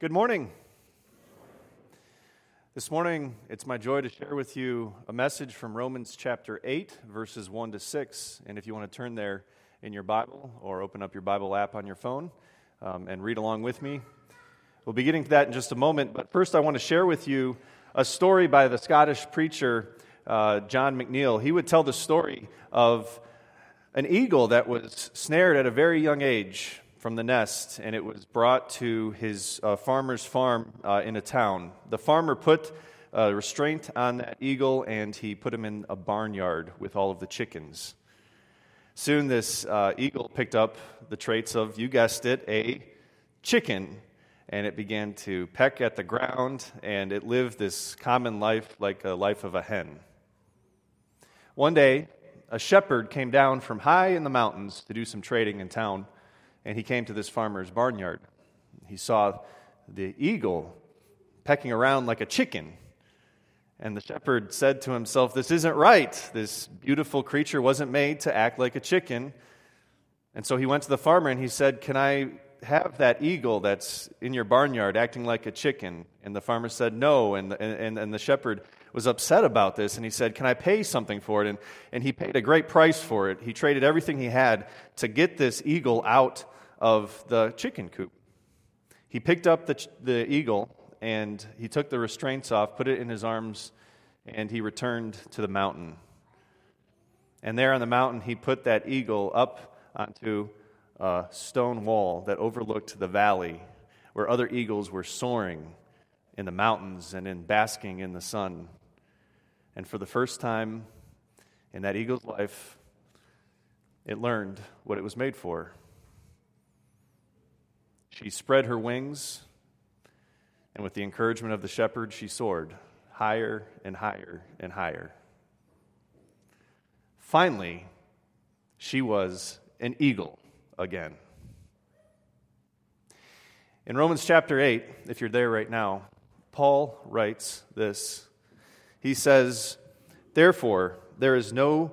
Good morning. This morning, it's my joy to share with you a message from Romans chapter 8, verses 1 to 6. And if you want to turn there in your Bible or open up your Bible app on your phone um, and read along with me, we'll be getting to that in just a moment. But first, I want to share with you a story by the Scottish preacher uh, John McNeill. He would tell the story of an eagle that was snared at a very young age from the nest, and it was brought to his uh, farmer's farm uh, in a town. The farmer put a restraint on that eagle, and he put him in a barnyard with all of the chickens. Soon, this uh, eagle picked up the traits of, you guessed it, a chicken, and it began to peck at the ground, and it lived this common life like a life of a hen. One day, a shepherd came down from high in the mountains to do some trading in town and he came to this farmer's barnyard. He saw the eagle pecking around like a chicken. And the shepherd said to himself, This isn't right. This beautiful creature wasn't made to act like a chicken. And so he went to the farmer and he said, Can I have that eagle that's in your barnyard acting like a chicken? And the farmer said, No. And, and, and the shepherd was upset about this and he said, Can I pay something for it? And, and he paid a great price for it. He traded everything he had to get this eagle out of the chicken coop. He picked up the, the eagle and he took the restraints off, put it in his arms, and he returned to the mountain. And there on the mountain, he put that eagle up onto a stone wall that overlooked the valley where other eagles were soaring in the mountains and in basking in the sun. And for the first time in that eagle's life, it learned what it was made for. She spread her wings, and with the encouragement of the shepherd, she soared higher and higher and higher. Finally, she was an eagle again. In Romans chapter 8, if you're there right now, Paul writes this. He says, Therefore, there is no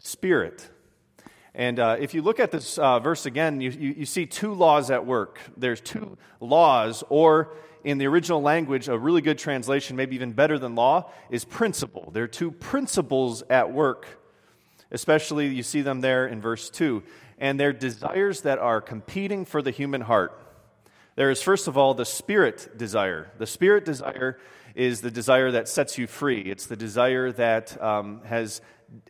Spirit. And uh, if you look at this uh, verse again, you, you, you, see two laws at work. There's two laws, or in the original language, a really good translation, maybe even better than law, is principle. There are two principles at work, especially you see them there in verse 2. And they're desires that are competing for the human heart. There is, first of all, the spirit desire. The spirit desire is the desire that sets you free, it's the desire that um, has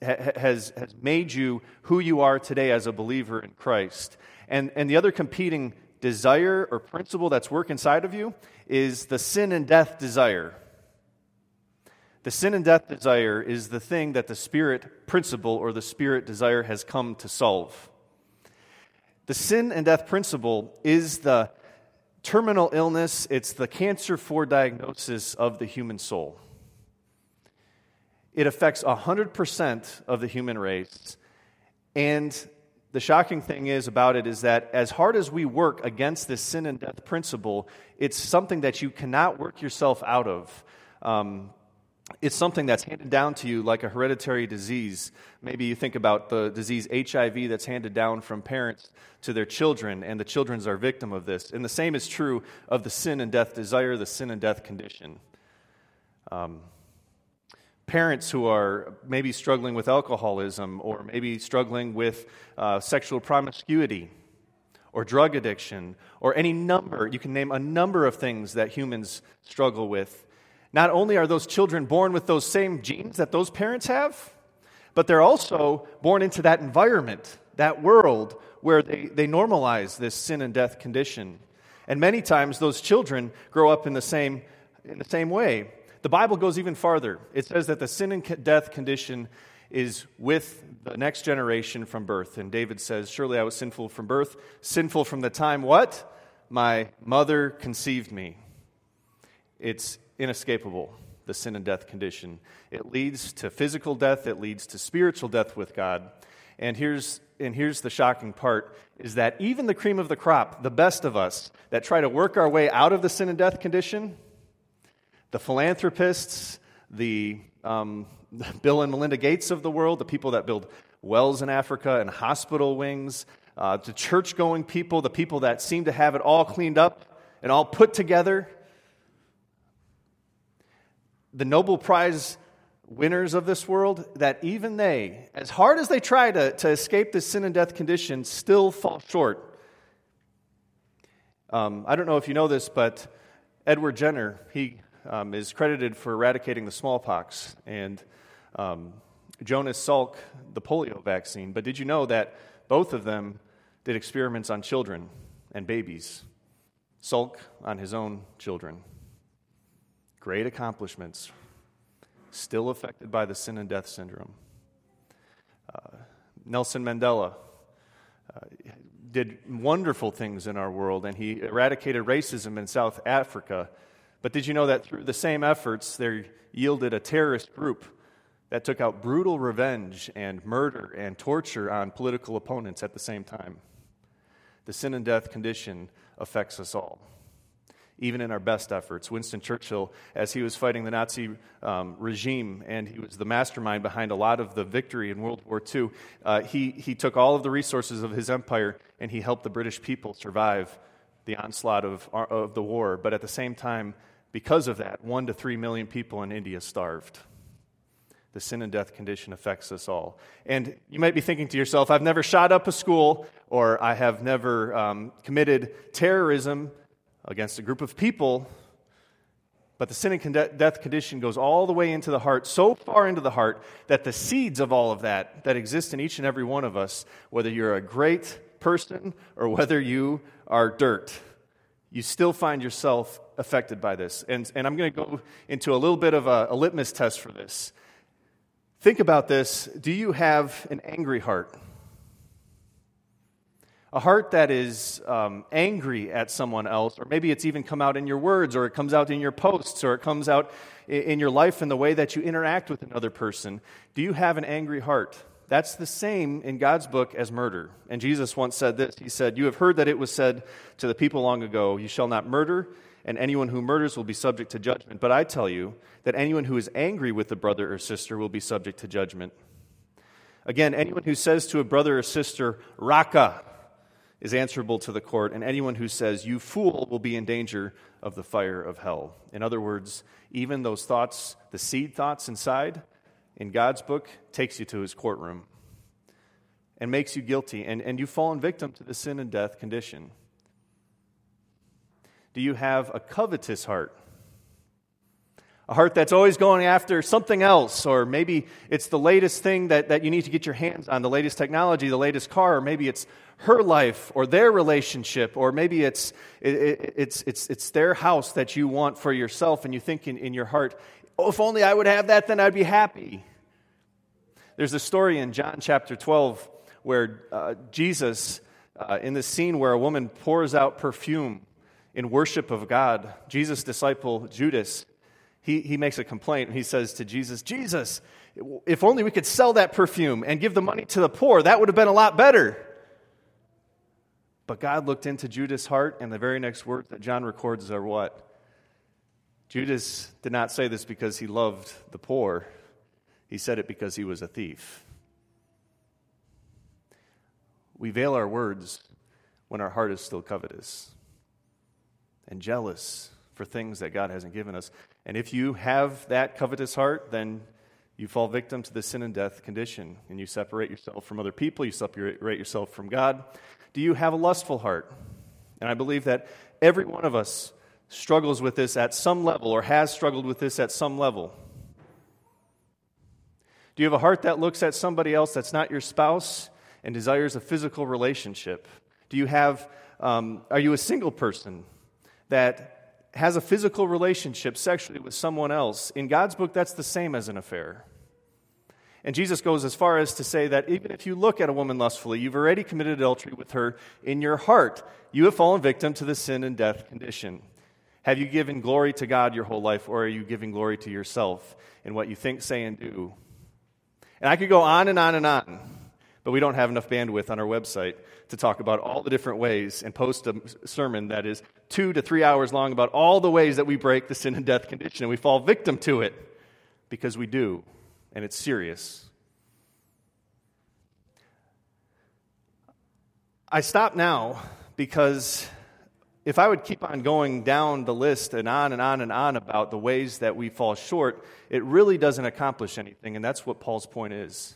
has, has made you who you are today as a believer in Christ. And, and the other competing desire or principle that's work inside of you is the sin and death desire. The sin and death desire is the thing that the spirit principle or the spirit desire has come to solve. The sin and death principle is the terminal illness, it's the cancer for diagnosis of the human soul it affects 100% of the human race. And the shocking thing is about it is that as hard as we work against this sin and death principle, it's something that you cannot work yourself out of. Um, it's something that's handed down to you like a hereditary disease. Maybe you think about the disease HIV that's handed down from parents to their children, and the children are victim of this. And the same is true of the sin and death desire, the sin and death condition. Um, parents who are maybe struggling with alcoholism or maybe struggling with uh, sexual promiscuity or drug addiction or any number, you can name a number of things that humans struggle with. Not only are those children born with those same genes that those parents have, but they're also born into that environment, that world where they, they normalize this sin and death condition. And many times those children grow up in the same, in the same way. The Bible goes even farther. It says that the sin and death condition is with the next generation from birth. And David says, Surely I was sinful from birth, sinful from the time what? My mother conceived me. it's inescapable, the sin and death condition. It leads to physical death, it leads to spiritual death with God. And here's, and here's the shocking part is that even the cream of the crop, the best of us that try to work our way out of the sin and death condition, the philanthropists, the, um, Bill and Melinda Gates of the world, the people that build wells in Africa and hospital wings, uh, to church going people, the people that seem to have it all cleaned up and all put together, the Nobel Prize winners of this world, that even they, as hard as they try to, to escape this sin and death condition, still fall short. Um, I don't know if you know this, but Edward Jenner, he um, is credited for eradicating the smallpox, and um, Jonas Salk, the polio vaccine. But did you know that both of them did experiments on children and babies? Salk on his own children. Great accomplishments, still affected by the sin and death syndrome. Uh, Nelson Mandela uh, did wonderful things in our world, and he eradicated racism in South Africa. But did you know that through the same efforts, they yielded a terrorist group that took out brutal revenge and murder and torture on political opponents at the same time? The sin and death condition affects us all even in our best efforts. Winston Churchill, as he was fighting the Nazi um, regime, and he was the mastermind behind a lot of the victory in World War II, uh, he, he took all of the resources of his empire and he helped the British people survive the onslaught of, of the war. But at the same time, because of that, one to three million people in India starved. The sin and death condition affects us all. And you might be thinking to yourself, I've never shot up a school, or I have never um, committed terrorism against a group of people, but the sin and death condition goes all the way into the heart, so far into the heart, that the seeds of all of that that exist in each and every one of us, whether you're a great person or whether you are dirt, you still find yourself affected by this. And, and I'm going to go into a little bit of a, a litmus test for this. Think about this. Do you have an angry heart? A heart that is um, angry at someone else, or maybe it's even come out in your words, or it comes out in your posts, or it comes out in your life in the way that you interact with another person. Do you have an angry heart? That's the same in God's book as murder. And Jesus once said this He said, You have heard that it was said to the people long ago, You shall not murder, and anyone who murders will be subject to judgment. But I tell you that anyone who is angry with a brother or sister will be subject to judgment. Again, anyone who says to a brother or sister, Raca, is answerable to the court, and anyone who says, You fool, will be in danger of the fire of hell. In other words, even those thoughts, the seed thoughts inside, in God's book, takes you to his courtroom and makes you guilty, and, and you've fallen victim to the sin and death condition. Do you have a covetous heart? a heart that's always going after something else, or maybe it's the latest thing that, that you need to get your hands on, the latest technology, the latest car, or maybe it's her life or their relationship, or maybe it's, it, it, it's, it's, it's their house that you want for yourself, and you think in, in your heart, oh, if only I would have that, then I'd be happy. There's a story in John chapter 12 where uh, Jesus, uh, in this scene where a woman pours out perfume in worship of God, Jesus' disciple Judas he, he makes a complaint and he says to Jesus, Jesus, if only we could sell that perfume and give the money to the poor, that would have been a lot better. But God looked into Judas' heart, and the very next words that John records are what? Judas did not say this because he loved the poor, he said it because he was a thief. We veil our words when our heart is still covetous and jealous for things that God hasn't given us. And if you have that covetous heart, then you fall victim to the sin and death condition, and you separate yourself from other people, you separate yourself from God. Do you have a lustful heart? And I believe that every one of us struggles with this at some level or has struggled with this at some level. Do you have a heart that looks at somebody else that's not your spouse and desires a physical relationship? Do you have, um, are you a single person that has a physical relationship sexually with someone else, in God's book, that's the same as an affair. And Jesus goes as far as to say that even if you look at a woman lustfully, you've already committed adultery with her in your heart. You have fallen victim to the sin and death condition. Have you given glory to God your whole life, or are you giving glory to yourself in what you think, say, and do? And I could go on and on and on, but we don't have enough bandwidth on our website to talk about all the different ways and post a sermon that is two to three hours long about all the ways that we break the sin and death condition and we fall victim to it because we do, and it's serious. I stop now because if I would keep on going down the list and on and on and on about the ways that we fall short, it really doesn't accomplish anything, and that's what Paul's point is.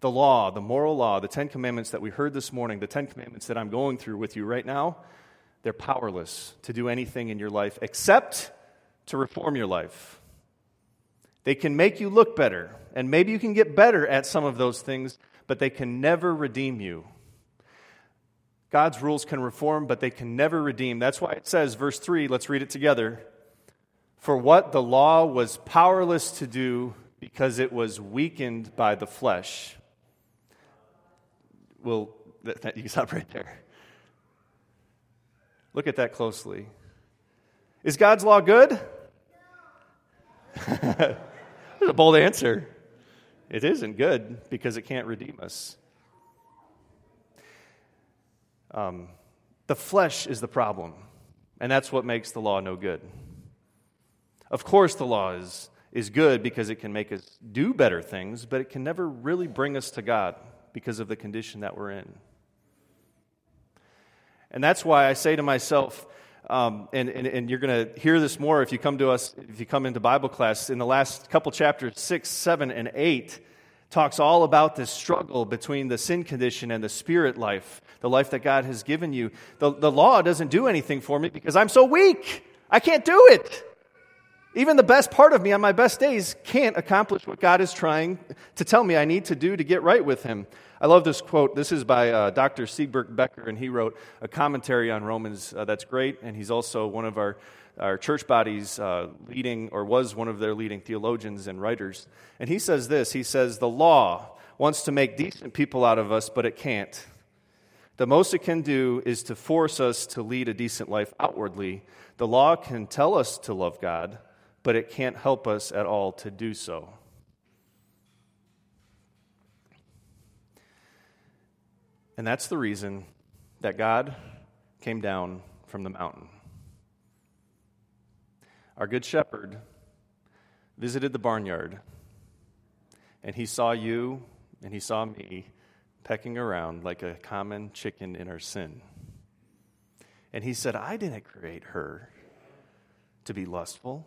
The law, the moral law, the Ten Commandments that we heard this morning, the Ten Commandments that I'm going through with you right now, they're powerless to do anything in your life except to reform your life. They can make you look better, and maybe you can get better at some of those things, but they can never redeem you. God's rules can reform, but they can never redeem. That's why it says, verse 3, let's read it together. For what the law was powerless to do because it was weakened by the flesh. Well, that, that, you stop right there. Look at that closely. Is God's law good? That's a bold answer. It isn't good because it can't redeem us. Um, the flesh is the problem, and that's what makes the law no good. Of course, the law is, is good because it can make us do better things, but it can never really bring us to God because of the condition that we're in. And that's why I say to myself, um, and, and, and, you're going to hear this more if you come to us, if you come into Bible class. In the last couple chapters, 6, 7, and 8, talks all about this struggle between the sin condition and the spirit life, the life that God has given you. The, the law doesn't do anything for me because I'm so weak. I can't do it. Even the best part of me on my best days can't accomplish what God is trying to tell me I need to do to get right with Him. I love this quote. This is by uh, Dr. Siegbert Becker, and he wrote a commentary on Romans uh, that's great, and he's also one of our our church body's uh, leading, or was one of their leading theologians and writers. And he says this He says, The law wants to make decent people out of us, but it can't. The most it can do is to force us to lead a decent life outwardly. The law can tell us to love God, but it can't help us at all to do so. And that's the reason that God came down from the mountain. Our good shepherd visited the barnyard, and he saw you and he saw me pecking around like a common chicken in our sin. And he said, I didn't create her to be lustful.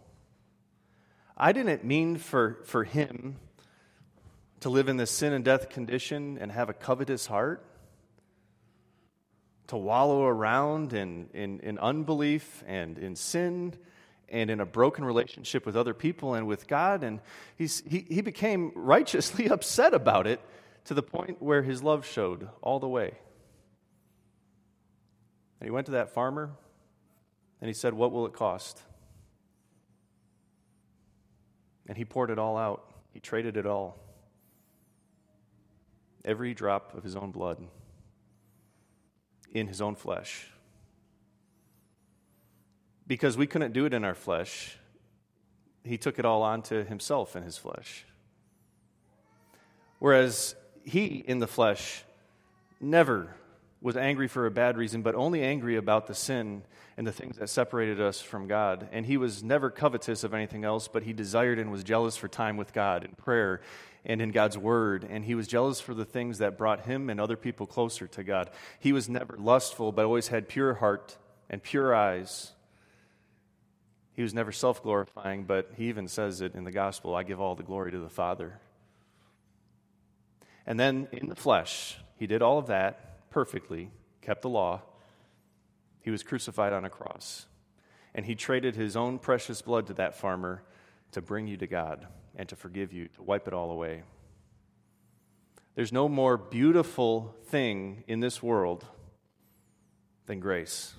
I didn't mean for, for him to live in this sin and death condition and have a covetous heart, to wallow around in, in, in unbelief and in sin and in a broken relationship with other people and with God. And he's, he, he became righteously upset about it to the point where his love showed all the way. And he went to that farmer and he said, What will it cost? And he poured it all out, he traded it all. Every drop of his own blood in his own flesh because we couldn't do it in our flesh, he took it all onto himself in his flesh. Whereas he, in the flesh, never was angry for a bad reason, but only angry about the sin and the things that separated us from God. And he was never covetous of anything else, but he desired and was jealous for time with God in prayer and in God's word. And he was jealous for the things that brought him and other people closer to God. He was never lustful, but always had pure heart and pure eyes he was never self glorifying, but he even says it in the gospel I give all the glory to the Father. And then in the flesh, he did all of that perfectly, kept the law. He was crucified on a cross. And he traded his own precious blood to that farmer to bring you to God and to forgive you, to wipe it all away. There's no more beautiful thing in this world than grace.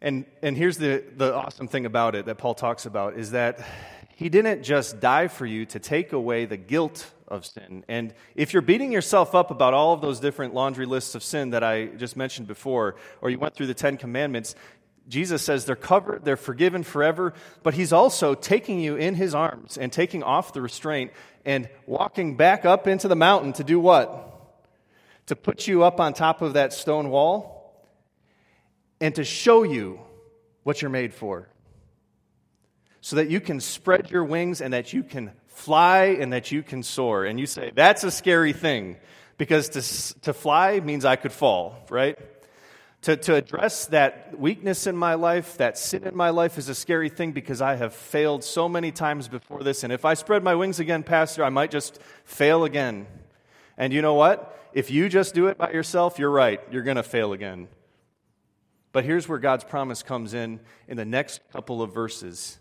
And, and here's the, the awesome thing about it that Paul talks about is that he didn't just die for you to take away the guilt of sin. And if you're beating yourself up about all of those different laundry lists of sin that I just mentioned before, or you went through the Ten Commandments, Jesus says they're covered, they're forgiven forever, but he's also taking you in his arms and taking off the restraint and walking back up into the mountain to do what? To put you up on top of that stone wall and to show you what you're made for. So that you can spread your wings and that you can fly and that you can soar. And you say, that's a scary thing because to, to fly means I could fall, right? To, to address that weakness in my life, that sin in my life, is a scary thing because I have failed so many times before this. And if I spread my wings again, Pastor, I might just fail again. And you know what? If you just do it by yourself, you're right. You're going to fail again. But here's where God's promise comes in in the next couple of verses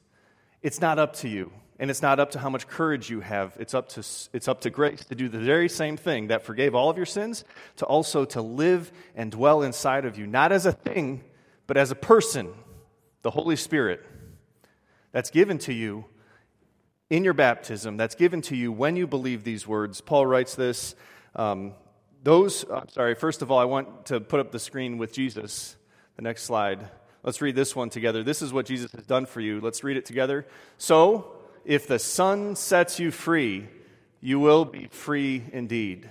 it's not up to you. And it's not up to how much courage you have. It's up to, it's up to grace to do the very same thing that forgave all of your sins, to also to live and dwell inside of you, not as a thing, but as a person, the Holy Spirit, that's given to you in your baptism, that's given to you when you believe these words. Paul writes this. Um, those, I'm sorry, first of all, I want to put up the screen with Jesus. The next slide. Let's read this one together. This is what Jesus has done for you. Let's read it together. So, if the Son sets you free, you will be free indeed.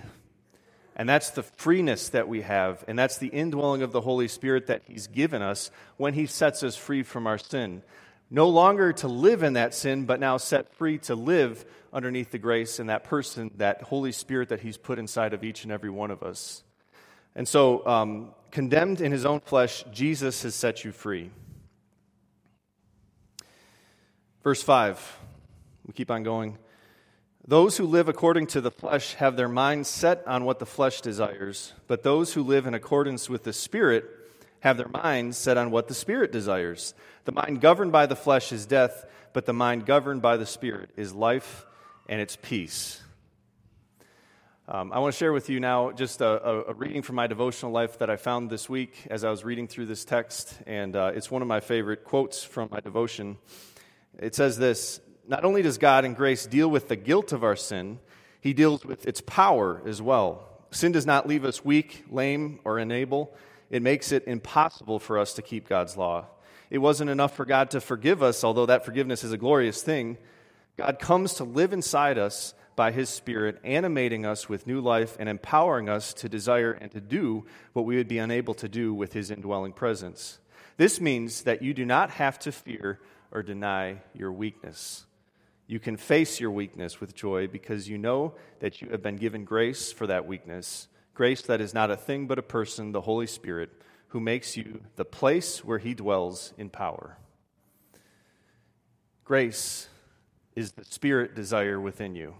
And that's the freeness that we have, and that's the indwelling of the Holy Spirit that He's given us when He sets us free from our sin. No longer to live in that sin, but now set free to live underneath the grace and that person, that Holy Spirit that He's put inside of each and every one of us. And so, um, condemned in His own flesh, Jesus has set you free. Verse 5 we keep on going. Those who live according to the flesh have their minds set on what the flesh desires, but those who live in accordance with the Spirit have their minds set on what the Spirit desires. The mind governed by the flesh is death, but the mind governed by the Spirit is life and its peace. Um, I want to share with you now just a, a, reading from my devotional life that I found this week as I was reading through this text, and uh, it's one of my favorite quotes from my devotion. It says this not only does God in grace deal with the guilt of our sin, He deals with its power as well. Sin does not leave us weak, lame, or unable. It makes it impossible for us to keep God's law. It wasn't enough for God to forgive us, although that forgiveness is a glorious thing. God comes to live inside us by His Spirit, animating us with new life and empowering us to desire and to do what we would be unable to do with His indwelling presence. This means that you do not have to fear or deny your weakness. You can face your weakness with joy because you know that you have been given grace for that weakness. Grace that is not a thing but a person, the Holy Spirit, who makes you the place where He dwells in power. Grace is the Spirit desire within you.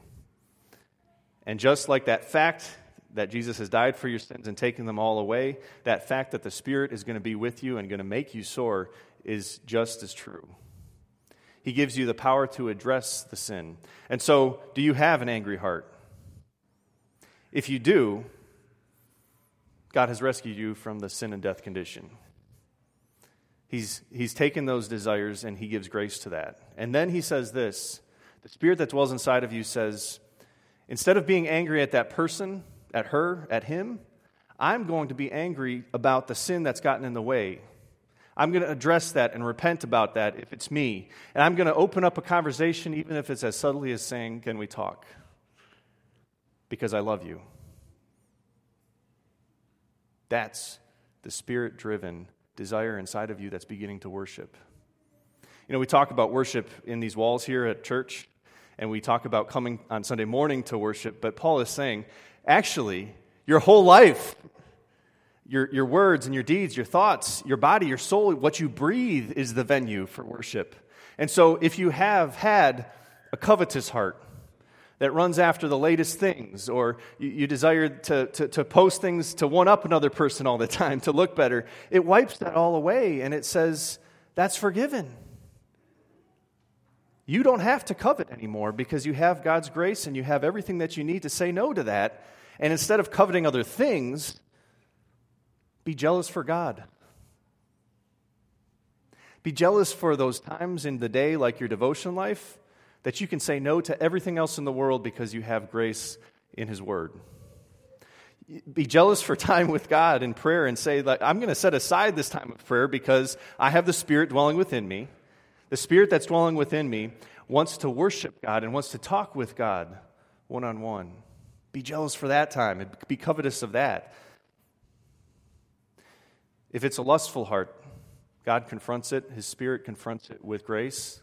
And just like that fact that Jesus has died for your sins and taken them all away, that fact that the Spirit is going to be with you and going to make you soar is just as true. He gives you the power to address the sin. And so, do you have an angry heart? If you do, God has rescued you from the sin and death condition. He's, he's taken those desires and he gives grace to that. And then he says this the spirit that dwells inside of you says, instead of being angry at that person, at her, at him, I'm going to be angry about the sin that's gotten in the way I'm going to address that and repent about that if it's me. And I'm going to open up a conversation, even if it's as subtly as saying, Can we talk? Because I love you. That's the spirit driven desire inside of you that's beginning to worship. You know, we talk about worship in these walls here at church, and we talk about coming on Sunday morning to worship, but Paul is saying, actually, your whole life your, your words and your deeds, your thoughts, your body, your soul, what you breathe is the venue for worship. And so, if you have had a covetous heart that runs after the latest things, or you, you desire to, to, to post things to one up another person all the time to look better, it wipes that all away and it says, that's forgiven. You don't have to covet anymore because you have God's grace and you have everything that you need to say no to that. And instead of coveting other things, be jealous for God. Be jealous for those times in the day, like your devotion life, that you can say no to everything else in the world because you have grace in His Word. Be jealous for time with God in prayer and say, I'm going to set aside this time of prayer because I have the Spirit dwelling within me. The Spirit that's dwelling within me wants to worship God and wants to talk with God one on one. Be jealous for that time and be covetous of that. If it's a lustful heart, God confronts it, His Spirit confronts it with grace.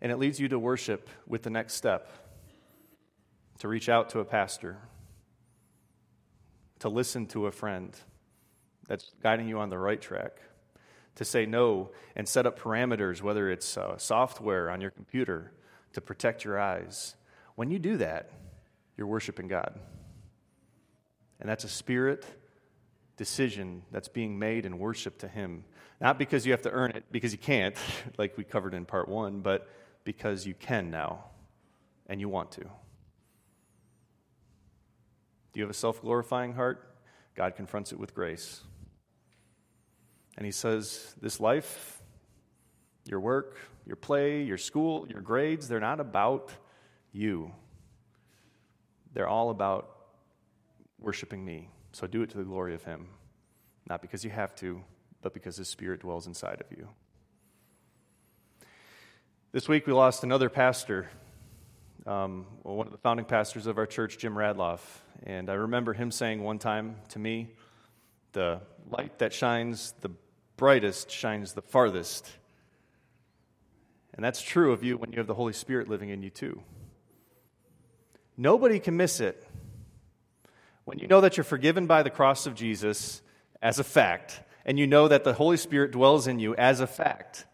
And it leads you to worship with the next step to reach out to a pastor, to listen to a friend that's guiding you on the right track, to say no and set up parameters, whether it's uh, software on your computer to protect your eyes. When you do that, you're worshiping God. And that's a spirit decision that's being made in worship to Him. Not because you have to earn it, because you can't, like we covered in part one, but because you can now and you want to. Do you have a self glorifying heart? God confronts it with grace. And He says, This life, your work, your play, your school, your grades, they're not about you. They're all about worshiping me. So do it to the glory of Him. Not because you have to, but because His Spirit dwells inside of you. This week we lost another pastor, um, well, one of the founding pastors of our church, Jim Radloff. And I remember him saying one time to me, The light that shines the brightest shines the farthest. And that's true of you when you have the Holy Spirit living in you, too. Nobody can miss it. When you know that you're forgiven by the cross of Jesus as a fact, and you know that the Holy Spirit dwells in you as a fact,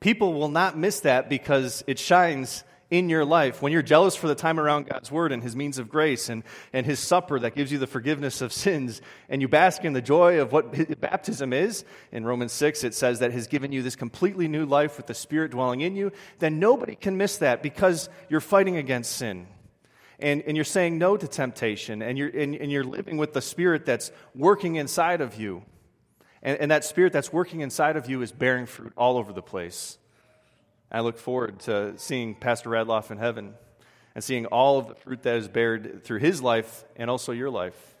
people will not miss that because it shines in your life. When you're jealous for the time around God's Word and His means of grace and, and His supper that gives you the forgiveness of sins, and you bask in the joy of what baptism is, in Romans 6 it says that has given you this completely new life with the Spirit dwelling in you, then nobody can miss that because you're fighting against sin and, and you're saying no to temptation, and you're, and, and you're living with the Spirit that's working inside of you. And, and that Spirit that's working inside of you is bearing fruit all over the place. I look forward to seeing Pastor Radloff in heaven and seeing all of the fruit that is bared through his life and also your life.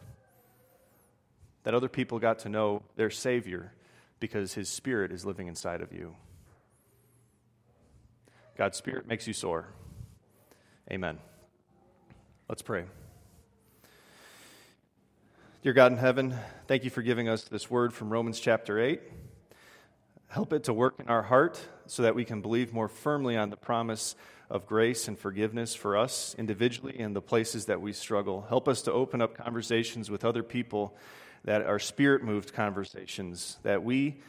That other people got to know their Savior because his Spirit is living inside of you. God's Spirit makes you soar. Amen. Let's pray. Dear God in heaven, thank you for giving us this word from Romans chapter 8. Help it to work in our heart so that we can believe more firmly on the promise of grace and forgiveness for us individually and the places that we struggle. Help us to open up conversations with other people that are spirit moved conversations, that we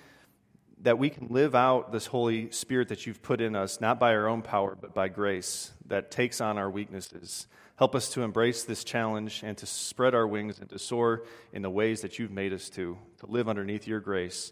that we can live out this Holy Spirit that you've put in us, not by our own power, but by grace, that takes on our weaknesses. Help us to embrace this challenge and to spread our wings and to soar in the ways that you've made us to, to live underneath your grace.